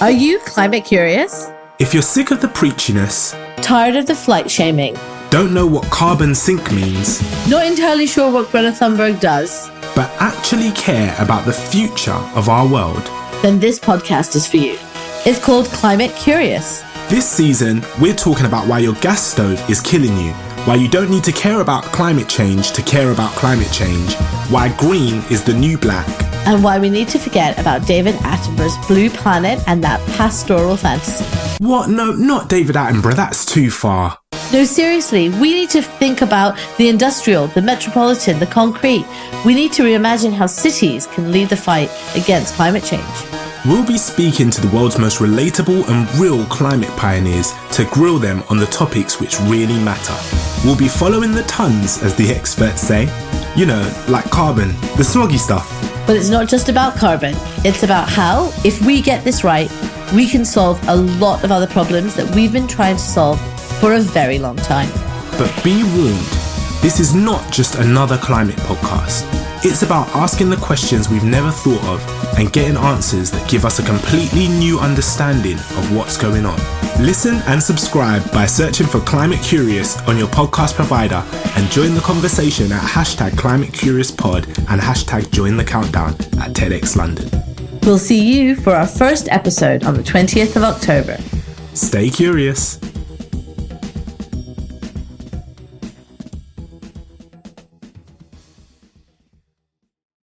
Are you climate curious? If you're sick of the preachiness, Tired of the flight shaming? don't know what carbon sink means, Not entirely sure what Greta Thunberg does? but actually care about the future of our world, Then this podcast is for you. It's called Climate Curious. this season we're talking about why your gas stove is killing you, why you don't need to care about climate change to care about climate change, why green is the new black, and why we need to forget about David Attenborough's Blue Planet and that pastoral fantasy. What? No, not David Attenborough, that's too far. No, seriously, we need to think about the industrial, the metropolitan, the concrete. We need to reimagine how cities can lead the fight against climate change. We'll be speaking to the world's most relatable and real climate pioneers to grill them on the topics which really matter. We'll be following the tons, as the experts say. You know, like carbon, the smoggy stuff. But it's not just about carbon, it's about how, if we get this right, we can solve a lot of other problems that we've been trying to solve for a very long time. But be warned, this is not just another climate podcast. It's about asking the questions we've never thought of and getting answers that give us a completely new understanding of what's going on. Listen and subscribe by searching for Climate Curious on your podcast provider and join the conversation at hashtag Climate Curious Pod and hashtag Join the Countdown at TEDx London. We'll see you for our first episode on the 20th of October. Stay curious.